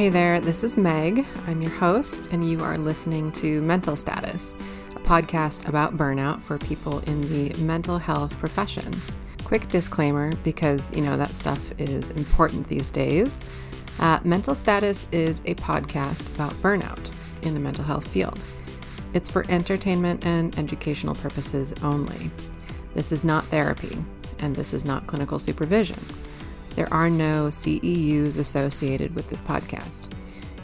Hey there, this is Meg. I'm your host, and you are listening to Mental Status, a podcast about burnout for people in the mental health profession. Quick disclaimer because, you know, that stuff is important these days. Uh, mental Status is a podcast about burnout in the mental health field. It's for entertainment and educational purposes only. This is not therapy, and this is not clinical supervision. There are no CEUs associated with this podcast.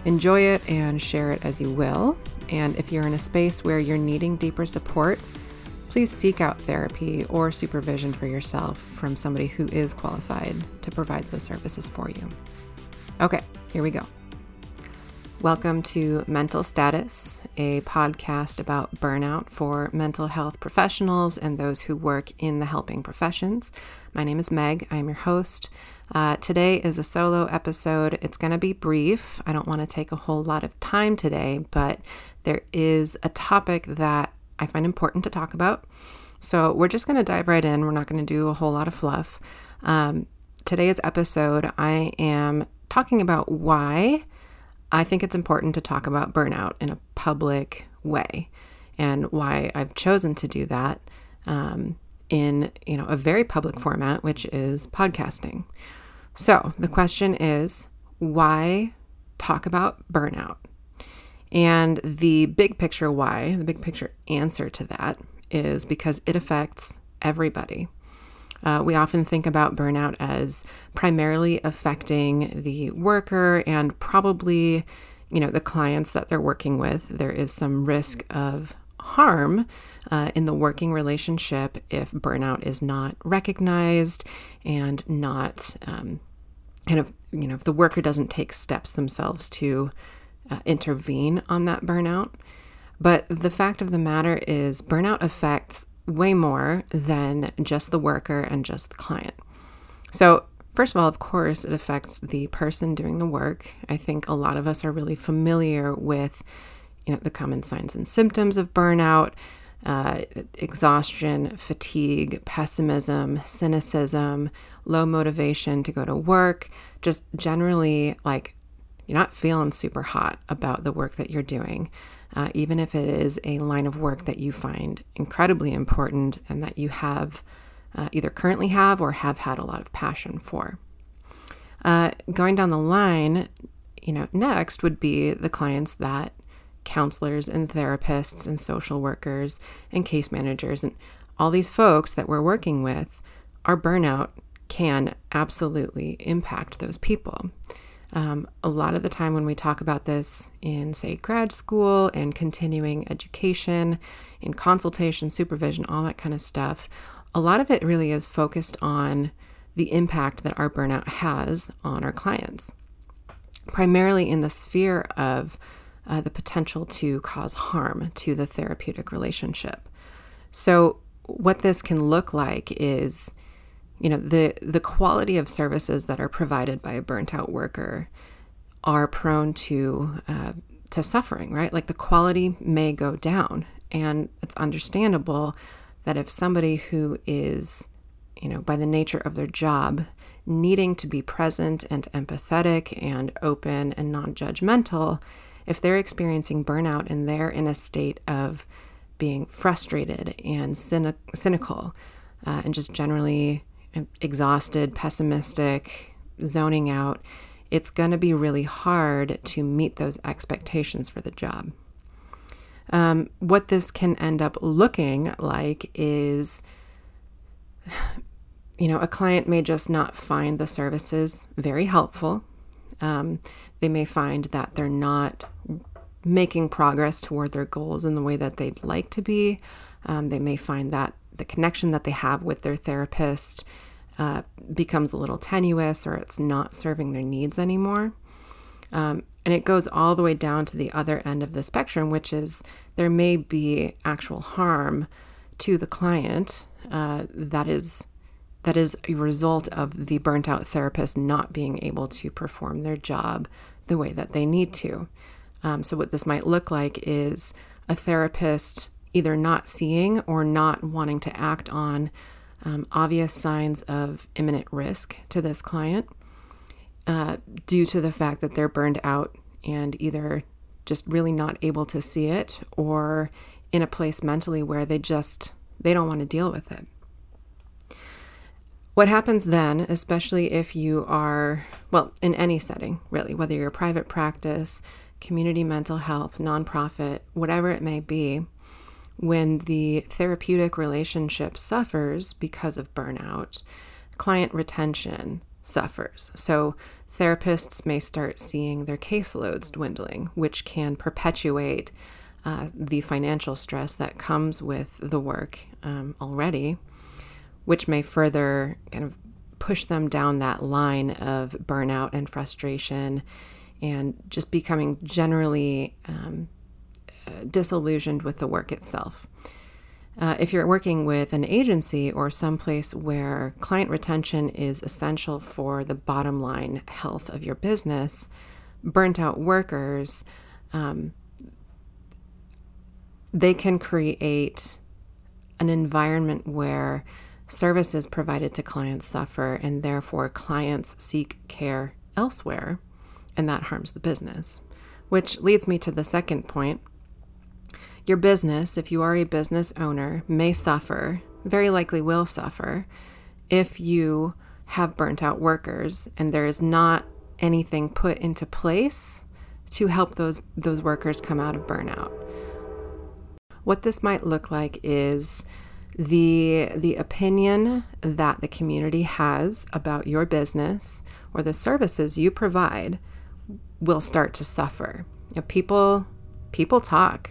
Enjoy it and share it as you will. And if you're in a space where you're needing deeper support, please seek out therapy or supervision for yourself from somebody who is qualified to provide those services for you. Okay, here we go. Welcome to Mental Status, a podcast about burnout for mental health professionals and those who work in the helping professions. My name is Meg, I'm your host. Uh, today is a solo episode. It's going to be brief. I don't want to take a whole lot of time today, but there is a topic that I find important to talk about. So we're just going to dive right in. We're not going to do a whole lot of fluff. Um, today's episode, I am talking about why I think it's important to talk about burnout in a public way and why I've chosen to do that um, in you know a very public format, which is podcasting. So the question is, why talk about burnout? And the big picture why, the big picture answer to that is because it affects everybody. Uh, we often think about burnout as primarily affecting the worker and probably, you know, the clients that they're working with. There is some risk of harm uh, in the working relationship if burnout is not recognized and not um, kind of, you know, if the worker doesn't take steps themselves to uh, intervene on that burnout. But the fact of the matter is, burnout affects way more than just the worker and just the client. So, first of all, of course, it affects the person doing the work. I think a lot of us are really familiar with, you know, the common signs and symptoms of burnout. Uh, exhaustion, fatigue, pessimism, cynicism, low motivation to go to work, just generally like you're not feeling super hot about the work that you're doing uh, even if it is a line of work that you find incredibly important and that you have uh, either currently have or have had a lot of passion for. Uh, going down the line, you know, next would be the clients that counselors and therapists and social workers and case managers and all these folks that we're working with, our burnout can absolutely impact those people. Um, a lot of the time, when we talk about this in, say, grad school and continuing education, in consultation, supervision, all that kind of stuff, a lot of it really is focused on the impact that our burnout has on our clients, primarily in the sphere of uh, the potential to cause harm to the therapeutic relationship. So, what this can look like is you know the the quality of services that are provided by a burnt out worker are prone to uh, to suffering right like the quality may go down and it's understandable that if somebody who is you know by the nature of their job needing to be present and empathetic and open and non-judgmental if they're experiencing burnout and they're in a state of being frustrated and cynic- cynical uh, and just generally exhausted, pessimistic, zoning out, it's going to be really hard to meet those expectations for the job. Um, what this can end up looking like is, you know, a client may just not find the services very helpful. Um, they may find that they're not making progress toward their goals in the way that they'd like to be. Um, they may find that the connection that they have with their therapist uh, becomes a little tenuous or it's not serving their needs anymore. Um, and it goes all the way down to the other end of the spectrum, which is there may be actual harm to the client uh, that is that is a result of the burnt out therapist not being able to perform their job the way that they need to. Um, so, what this might look like is a therapist either not seeing or not wanting to act on um, obvious signs of imminent risk to this client. uh, due to the fact that they're burned out and either just really not able to see it or in a place mentally where they just they don't want to deal with it what happens then, especially if you are, well, in any setting, really, whether you're a private practice, community mental health, nonprofit, whatever it may be, when the therapeutic relationship suffers because of burnout, client retention suffers. So therapists may start seeing their caseloads dwindling, which can perpetuate uh, the financial stress that comes with the work um, already which may further kind of push them down that line of burnout and frustration and just becoming generally um, disillusioned with the work itself. Uh, if you're working with an agency or someplace where client retention is essential for the bottom line health of your business, burnt out workers, um, they can create an environment where services provided to clients suffer, and therefore clients seek care elsewhere, and that harms the business. Which leads me to the second point. Your business, if you are a business owner, may suffer, very likely will suffer, if you have burnt out workers and there is not anything put into place to help those those workers come out of burnout. What this might look like is the the opinion that the community has about your business or the services you provide will start to suffer. You know, people people talk.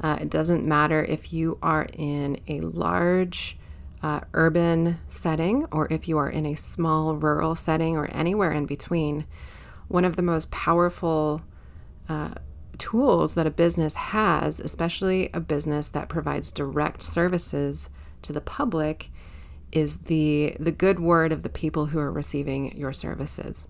Uh, it doesn't matter if you are in a large uh, urban setting or if you are in a small rural setting or anywhere in between. One of the most powerful uh, tools that a business has, especially a business that provides direct services to the public is the the good word of the people who are receiving your services.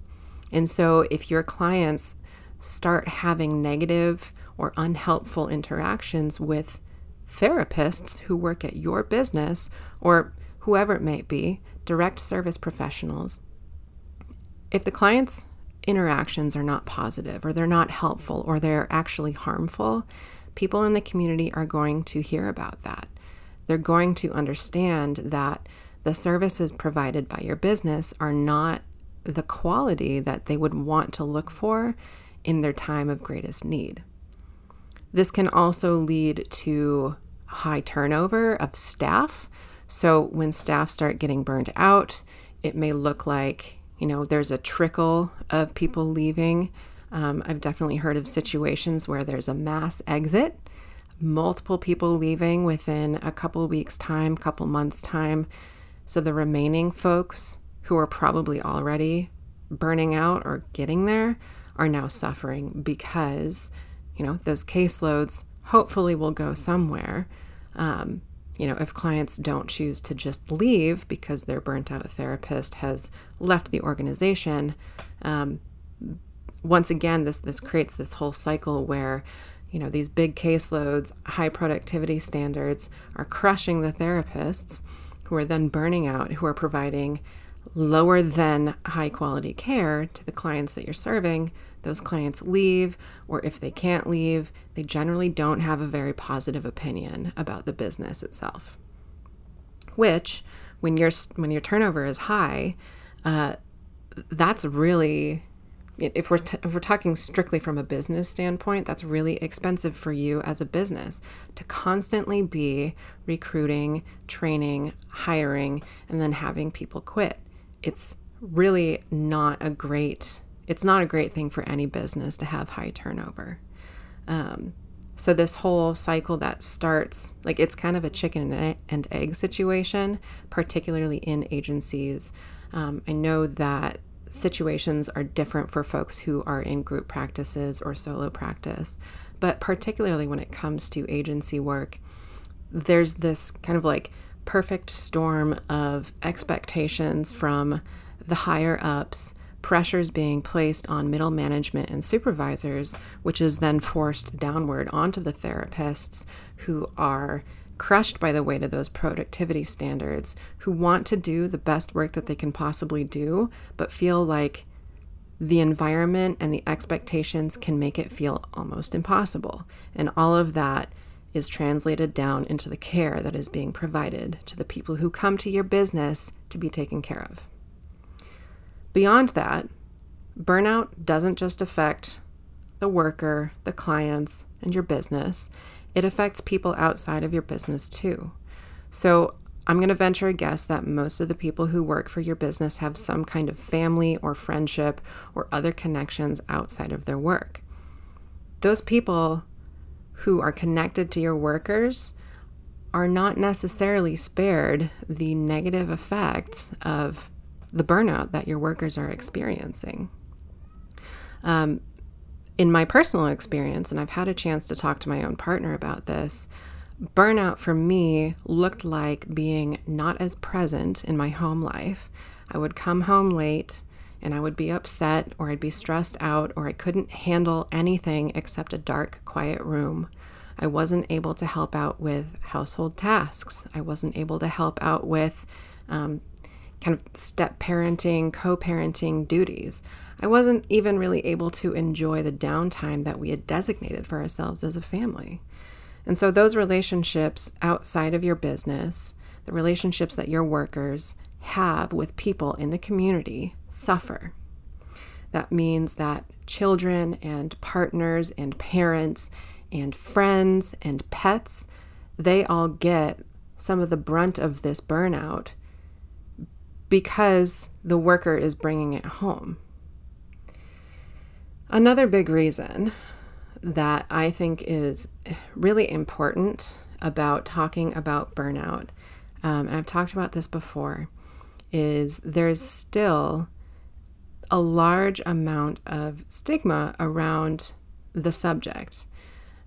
And so if your clients start having negative or unhelpful interactions with therapists who work at your business or whoever it may be, direct service professionals, if the client's interactions are not positive or they're not helpful or they're actually harmful, people in the community are going to hear about that they're going to understand that the services provided by your business are not the quality that they would want to look for in their time of greatest need. This can also lead to high turnover of staff. So when staff start getting burned out, it may look like, you know, there's a trickle of people leaving. Um, I've definitely heard of situations where there's a mass exit multiple people leaving within a couple weeks' time, couple months' time. So the remaining folks who are probably already burning out or getting there are now suffering because, you know, those caseloads hopefully will go somewhere. Um, you know, if clients don't choose to just leave because their burnt out therapist has left the organization, um, once again, this this creates this whole cycle where you know, these big caseloads, high productivity standards are crushing the therapists who are then burning out, who are providing lower than high quality care to the clients that you're serving. Those clients leave, or if they can't leave, they generally don't have a very positive opinion about the business itself. Which, when your when your turnover is high, uh, that's really if we're t- if we're talking strictly from a business standpoint, that's really expensive for you as a business to constantly be recruiting, training, hiring, and then having people quit. It's really not a great it's not a great thing for any business to have high turnover. Um, so this whole cycle that starts like it's kind of a chicken and egg situation, particularly in agencies. Um, I know that situations are different for folks who are in group practices or solo practice. But particularly when it comes to agency work, there's this kind of like perfect storm of expectations from the higher ups, pressures being placed on middle management and supervisors, which is then forced downward onto the therapists who are crushed by the weight of those productivity standards, who want to do the best work that they can possibly do, but feel like the environment and the expectations can make it feel almost impossible. And all of that is translated down into the care that is being provided to the people who come to your business to be taken care of. Beyond that, burnout doesn't just affect the worker, the clients, and your business, it affects people outside of your business too. So, I'm going to venture a guess that most of the people who work for your business have some kind of family or friendship or other connections outside of their work. Those people who are connected to your workers are not necessarily spared the negative effects of the burnout that your workers are experiencing. Um, in my personal experience, and I've had a chance to talk to my own partner about this, burnout for me looked like being not as present in my home life. I would come home late and I would be upset or I'd be stressed out or I couldn't handle anything except a dark, quiet room. I wasn't able to help out with household tasks. I wasn't able to help out with um, kind of step parenting, co parenting duties. I wasn't even really able to enjoy the downtime that we had designated for ourselves as a family. And so, those relationships outside of your business, the relationships that your workers have with people in the community, suffer. That means that children and partners and parents and friends and pets, they all get some of the brunt of this burnout because the worker is bringing it home. Another big reason that I think is really important about talking about burnout, um, and I've talked about this before, is there's still a large amount of stigma around the subject.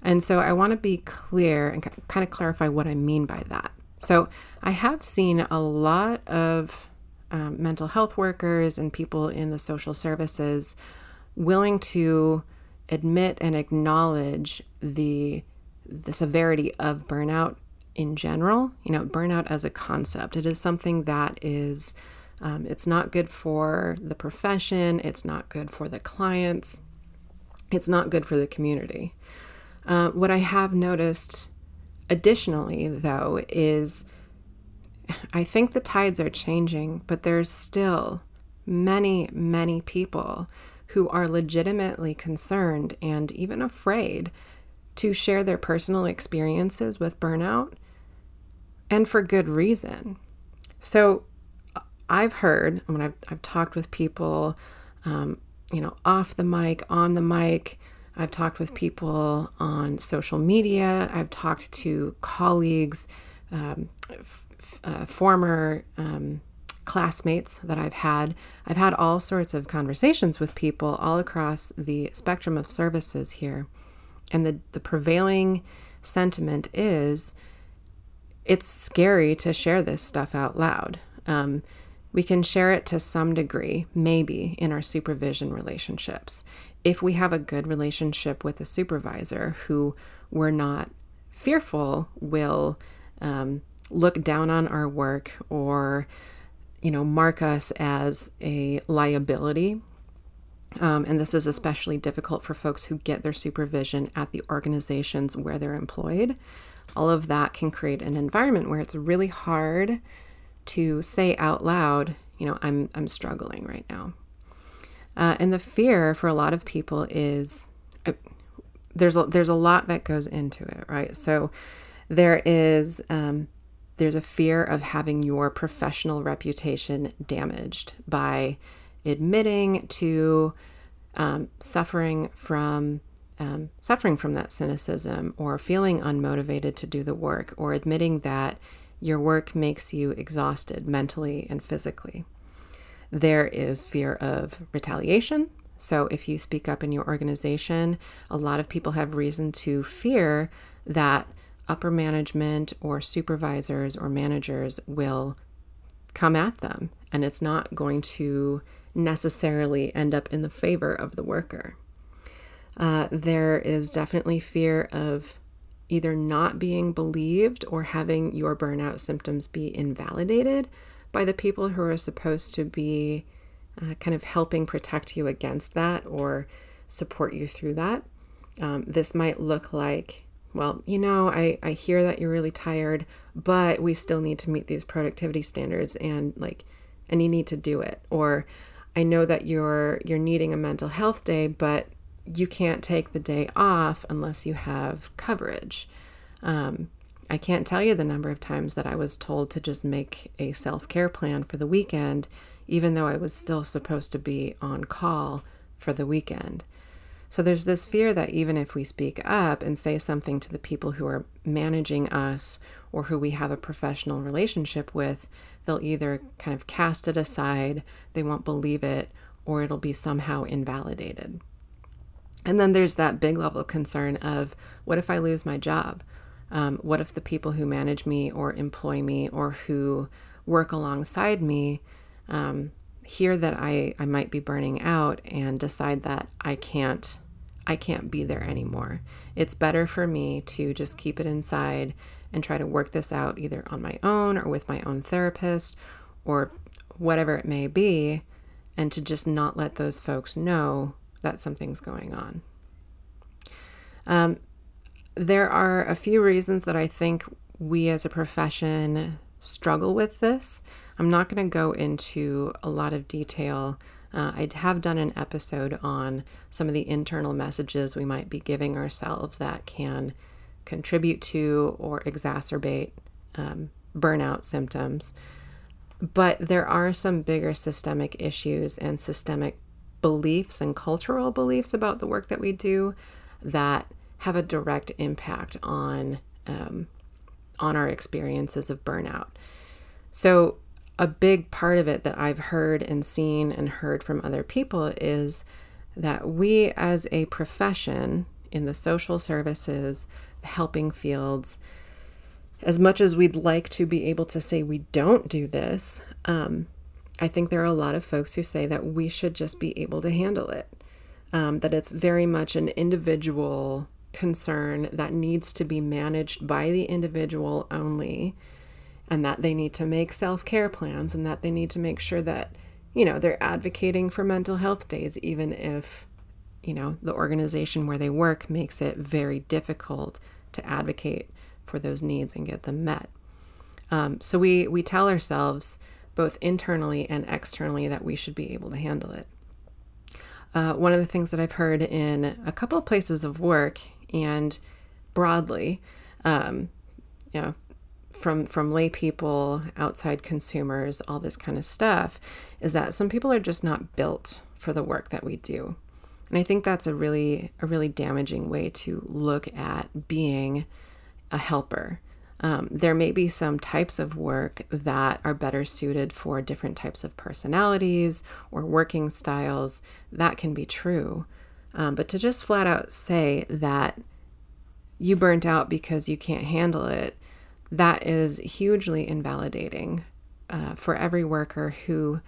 And so I want to be clear and kind of clarify what I mean by that. So I have seen a lot of um, mental health workers and people in the social services willing to admit and acknowledge the the severity of burnout in general. You know burnout as a concept it is something that is um, it's not good for the profession it's not good for the clients it's not good for the community. Uh, what i have noticed additionally though is i think the tides are changing but there's still many many people who are legitimately concerned and even afraid to share their personal experiences with burnout, and for good reason. So, I've heard when I've, I've talked with people, um, you know, off the mic, on the mic, I've talked with people on social media, I've talked to colleagues, um, f- uh, former um, classmates that I've had. I've had all sorts of conversations with people all across the spectrum of services here. And the, the prevailing sentiment is it's scary to share this stuff out loud. Um, we can share it to some degree, maybe in our supervision relationships. If we have a good relationship with a supervisor who we're not fearful will um, look down on our work or you know, mark us as a liability. Um, and this is especially difficult for folks who get their supervision at the organizations where they're employed. All of that can create an environment where it's really hard to say out loud, you know, I'm, I'm struggling right now. Uh, and the fear for a lot of people is uh, there's a, there's a lot that goes into it, right? So there is um, there's a fear of having your professional reputation damaged by admitting to um, suffering from um, suffering from that cynicism or feeling unmotivated to do the work or admitting that your work makes you exhausted mentally and physically. There is fear of retaliation. So, if you speak up in your organization, a lot of people have reason to fear that upper management or supervisors or managers will come at them, and it's not going to necessarily end up in the favor of the worker. Uh, there is definitely fear of either not being believed or having your burnout symptoms be invalidated by the people who are supposed to be uh, kind of helping protect you against that or support you through that. Um, this might look like, well, you know, I, I hear that you're really tired, but we still need to meet these productivity standards and like, and you need to do it. Or I know that you're you're needing a mental health day, but you can't take the day off unless you have coverage. Um, I can't tell you the number of times that I was told to just make a self care plan for the weekend, even though I was still supposed to be on call for the weekend. So there's this fear that even if we speak up and say something to the people who are managing us or who we have a professional relationship with, they'll either kind of cast it aside, they won't believe it, or it'll be somehow invalidated. And then there's that big level concern of what if I lose my job? Um, what if the people who manage me or employ me or who work alongside me um, hear that I, I might be burning out and decide that I can't I can't be there anymore. It's better for me to just keep it inside and try to work this out either on my own or with my own therapist or whatever it may be, and to just not let those folks know that something's going on. Um, there are a few reasons that I think we as a profession struggle with this. I'm not going to go into a lot of detail. Uh, I have done an episode on some of the internal messages we might be giving ourselves that can contribute to or exacerbate um, burnout symptoms. But there are some bigger systemic issues and systemic beliefs and cultural beliefs about the work that we do that have a direct impact on um, on our experiences of burnout. So a big part of it that I've heard and seen and heard from other people is that we as a profession in the social services, the helping fields, as much as we'd like to be able to say we don't do this, um, I think there are a lot of folks who say that we should just be able to handle it. Um, that it's very much an individual concern that needs to be managed by the individual only, and that they need to make self care plans and that they need to make sure that, you know, they're advocating for mental health days, even if, you know, the organization where they work makes it very difficult to advocate for those needs and get them met. Um, so we, we tell ourselves, both internally and externally, that we should be able to handle it. Uh, one of the things that I've heard in a couple of places of work and broadly, um, you know, from from lay people, outside consumers, all this kind of stuff, is that some people are just not built for the work that we do. And I think that's a really a really damaging way to look at being a helper. Um, there may be some types of work that are better suited for different types of personalities or working styles. That can be true. Um, but to just flat out say that you burnt out because you can't handle it, that is hugely invalidating uh, for every worker who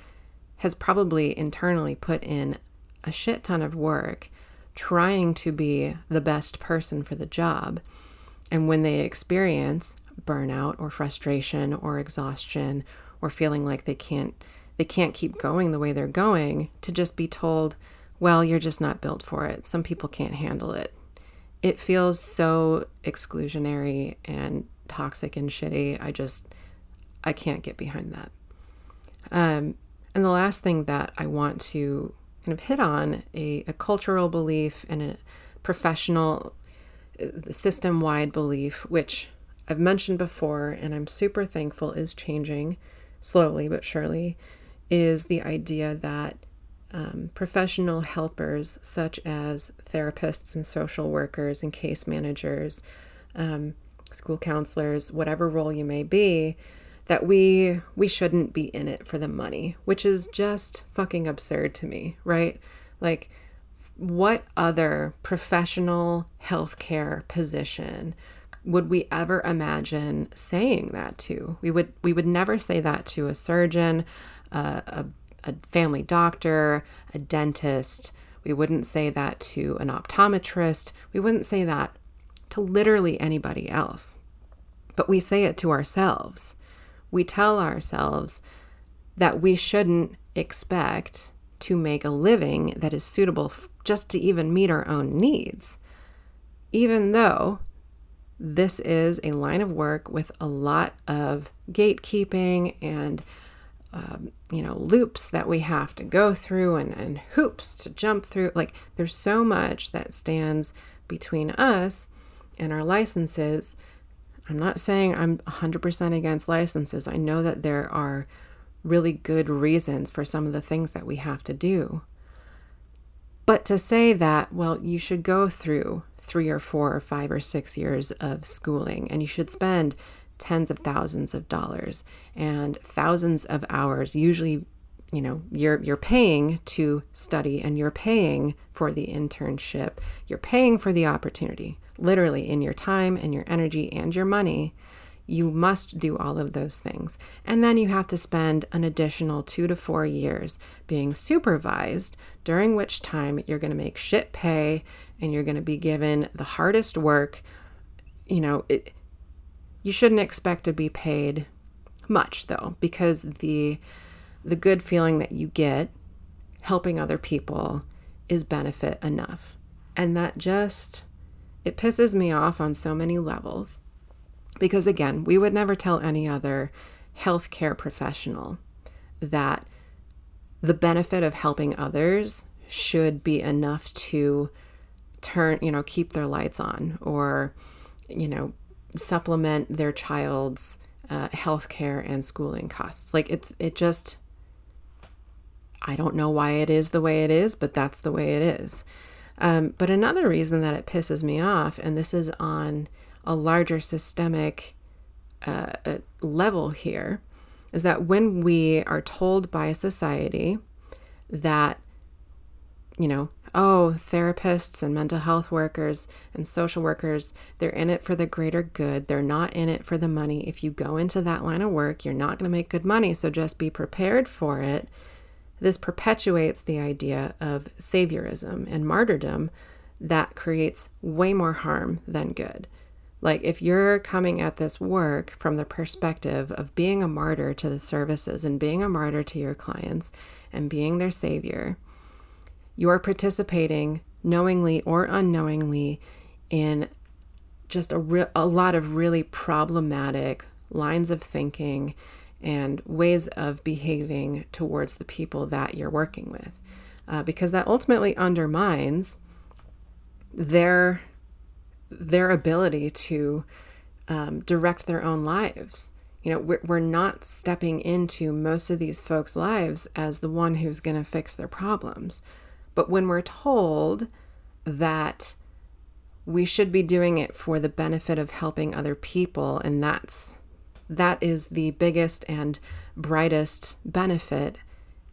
has probably internally put in a shit ton of work trying to be the best person for the job. And when they experience burnout or frustration or exhaustion or feeling like they can't they can't keep going the way they're going to just be told well, you're just not built for it. Some people can't handle it. It feels so exclusionary and toxic and shitty. I just, I can't get behind that. Um, and the last thing that I want to kind of hit on a, a cultural belief and a professional, uh, system wide belief, which I've mentioned before and I'm super thankful is changing slowly but surely, is the idea that um, professional helpers such as therapists and social workers and case managers, um, school counselors, whatever role you may be, that we we shouldn't be in it for the money, which is just fucking absurd to me, right? Like what other professional healthcare position would we ever imagine saying that to? We would we would never say that to a surgeon, a a family doctor, a dentist. We wouldn't say that to an optometrist. We wouldn't say that to literally anybody else. But we say it to ourselves. We tell ourselves that we shouldn't expect to make a living that is suitable just to even meet our own needs. Even though this is a line of work with a lot of gatekeeping and um, you know loops that we have to go through and, and hoops to jump through like there's so much that stands between us and our licenses i'm not saying i'm 100% against licenses. I know that there are really good reasons for some of the things that we have to do. But to say that well you should go through three or four or five or six years of schooling and you should spend tens of thousands of dollars and thousands of hours usually you know you're you're paying to study and you're paying for the internship. You're paying for the opportunity literally in your time and your energy and your money you must do all of those things and then you have to spend an additional 2 to 4 years being supervised during which time you're going to make shit pay and you're going to be given the hardest work you know it, you shouldn't expect to be paid much though, because the the good feeling that you get helping other people is benefit enough. And that just it pisses me off on so many levels. Because again, we would never tell any other healthcare professional that the benefit of helping others should be enough to turn, you know, keep their lights on or, you know, supplement their child's uh, health care and schooling costs. Like it's it just I don't know why it is the way it is, but that's the way it is. Um, but another reason that it pisses me off, and this is on a larger systemic uh, level here, is that when we are told by society that, you know, oh, therapists and mental health workers and social workers, they're in it for the greater good. They're not in it for the money. If you go into that line of work, you're not going to make good money. So just be prepared for it. This perpetuates the idea of saviorism and martyrdom that creates way more harm than good. Like, if you're coming at this work from the perspective of being a martyr to the services and being a martyr to your clients and being their savior, you're participating knowingly or unknowingly in just a, re- a lot of really problematic lines of thinking and ways of behaving towards the people that you're working with. Uh, because that ultimately undermines their their ability to um, direct their own lives. You know, we're, we're not stepping into most of these folks' lives as the one who's going to fix their problems. But when we're told that we should be doing it for the benefit of helping other people, and that's that is the biggest and brightest benefit,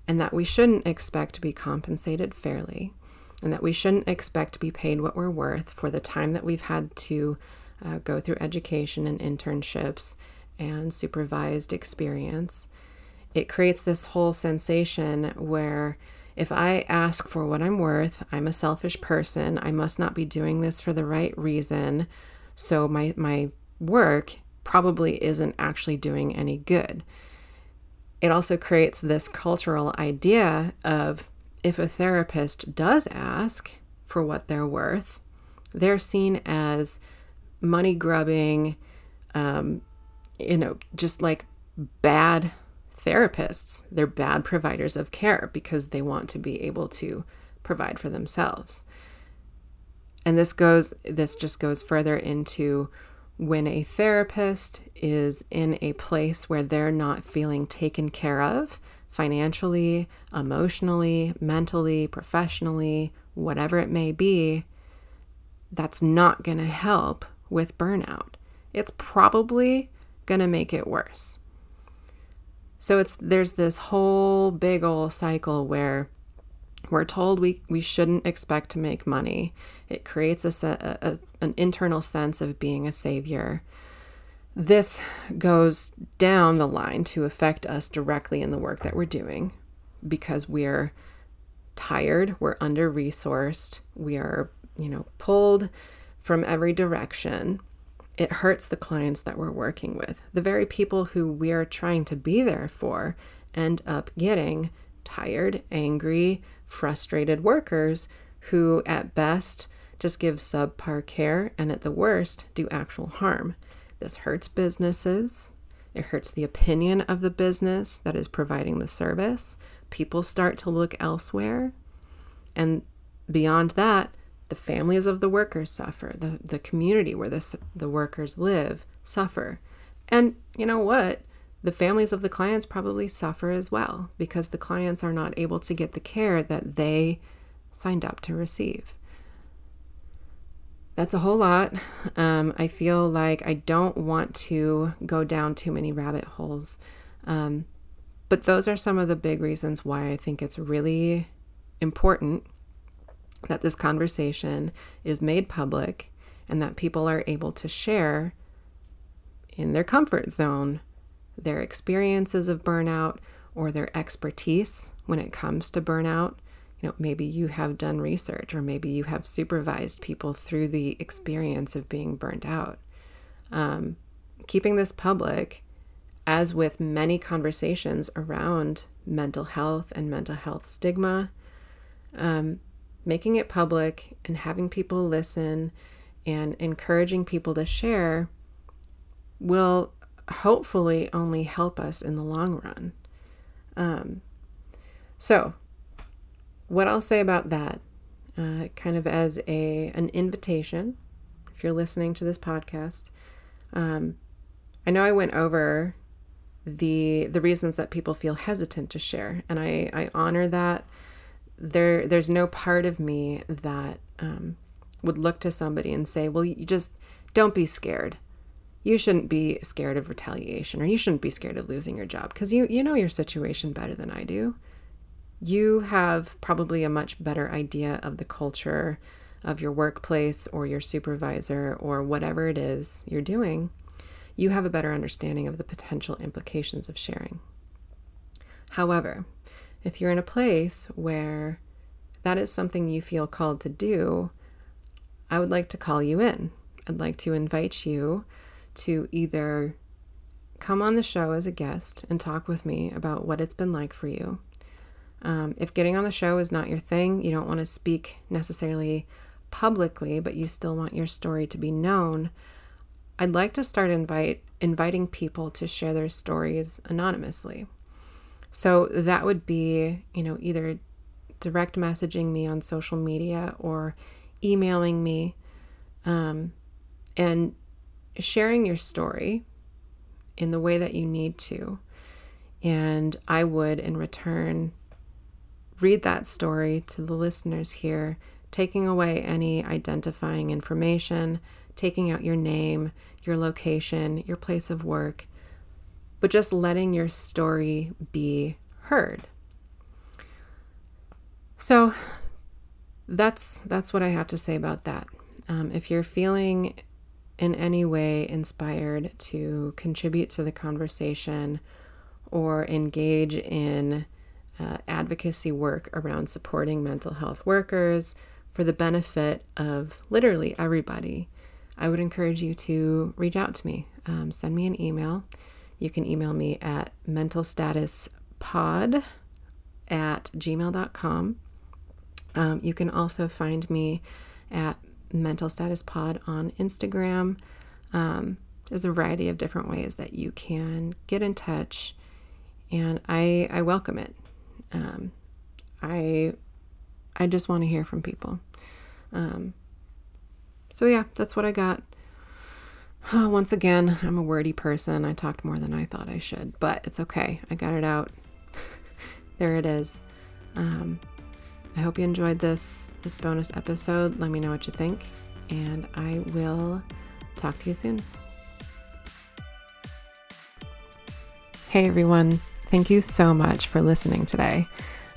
and that we shouldn't expect to be compensated fairly, and that we shouldn't expect to be paid what we're worth for the time that we've had to uh, go through education and internships and supervised experience. It creates this whole sensation where if I ask for what I'm worth, I'm a selfish person. I must not be doing this for the right reason. So my, my work probably isn't actually doing any good. It also creates this cultural idea of if a therapist does ask for what they're worth, they're seen as money grubbing, um, you know, just like bad therapists. They're bad providers of care because they want to be able to provide for themselves. And this goes this just goes further into when a therapist is in a place where they're not feeling taken care of financially, emotionally, mentally, professionally, whatever it may be, that's not going to help with burnout. It's probably going to make it worse. So it's there's this whole big old cycle where we're told we, we shouldn't expect to make money. It creates a, a, an internal sense of being a savior. This goes down the line to affect us directly in the work that we're doing because we're tired, we're under resourced, we are, you know, pulled from every direction it hurts the clients that we're working with. The very people who we're trying to be there for end up getting tired, angry, frustrated workers who, at best, just give subpar care and at the worst, do actual harm. This hurts businesses. It hurts the opinion of the business that is providing the service. People start to look elsewhere. And beyond that, the families of the workers suffer. The, the community where the, the workers live suffer. And you know what? The families of the clients probably suffer as well because the clients are not able to get the care that they signed up to receive. That's a whole lot. Um, I feel like I don't want to go down too many rabbit holes. Um, but those are some of the big reasons why I think it's really important that this conversation is made public and that people are able to share in their comfort zone their experiences of burnout or their expertise when it comes to burnout you know, maybe you have done research or maybe you have supervised people through the experience of being burnt out. Um, keeping this public, as with many conversations around mental health and mental health stigma, um, making it public and having people listen and encouraging people to share will hopefully only help us in the long run. Um, so, what I'll say about that, uh, kind of as a an invitation, if you're listening to this podcast, um, I know I went over the the reasons that people feel hesitant to share, and I I honor that. There there's no part of me that um, would look to somebody and say, well, you just don't be scared. You shouldn't be scared of retaliation, or you shouldn't be scared of losing your job because you you know your situation better than I do you have probably a much better idea of the culture of your workplace or your supervisor or whatever it is you're doing. You have a better understanding of the potential implications of sharing. However, if you're in a place where that is something you feel called to do, I would like to call you in. I'd like to invite you to either come on the show as a guest and talk with me about what it's been like for you um, if getting on the show is not your thing, you don't want to speak necessarily publicly, but you still want your story to be known, I'd like to start invite inviting people to share their stories anonymously. So that would be, you know, either direct messaging me on social media or emailing me um, and sharing your story in the way that you need to. And I would, in return, read that story to the listeners here, taking away any identifying information, taking out your name, your location, your place of work, but just letting your story be heard. So that's that's what I have to say about that. Um, if you're feeling in any way inspired to contribute to the conversation or engage in uh, advocacy work around supporting mental health workers for the benefit of literally everybody, I would encourage you to reach out to me. Um, send me an email. You can email me at mentalstatuspod at gmail.com. Um, you can also find me at Mental Status Pod on Instagram. Um, there's a variety of different ways that you can get in touch, and I, I welcome it. Um, I I just want to hear from people. Um, so yeah, that's what I got. Once again, I'm a wordy person. I talked more than I thought I should, but it's okay. I got it out. there it is. Um, I hope you enjoyed this this bonus episode. Let me know what you think, and I will talk to you soon. Hey everyone. Thank you so much for listening today.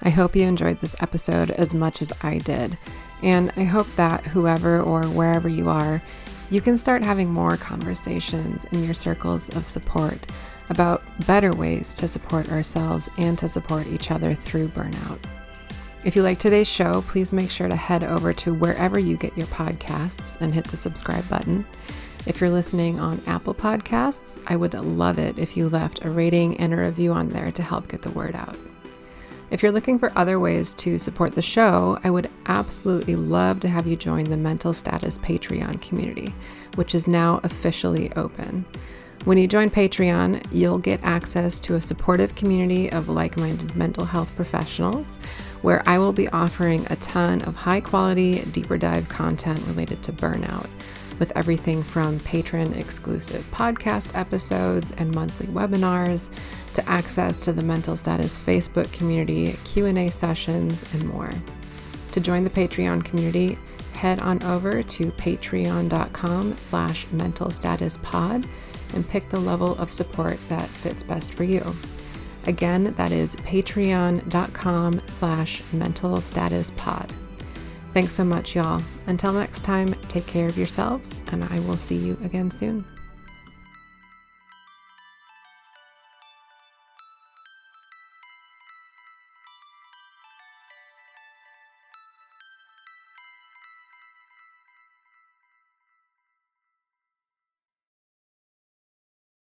I hope you enjoyed this episode as much as I did. And I hope that whoever or wherever you are, you can start having more conversations in your circles of support about better ways to support ourselves and to support each other through burnout. If you like today's show, please make sure to head over to wherever you get your podcasts and hit the subscribe button. If you're listening on Apple Podcasts, I would love it if you left a rating and a review on there to help get the word out. If you're looking for other ways to support the show, I would absolutely love to have you join the Mental Status Patreon community, which is now officially open. When you join Patreon, you'll get access to a supportive community of like minded mental health professionals where I will be offering a ton of high quality, deeper dive content related to burnout with everything from patron exclusive podcast episodes and monthly webinars to access to the mental status facebook community q&a sessions and more. To join the patreon community head on over to patreon.com slash mental status pod and pick the level of support that fits best for you again that is patreon.com slash mental status pod Thanks so much, y'all. Until next time, take care of yourselves, and I will see you again soon.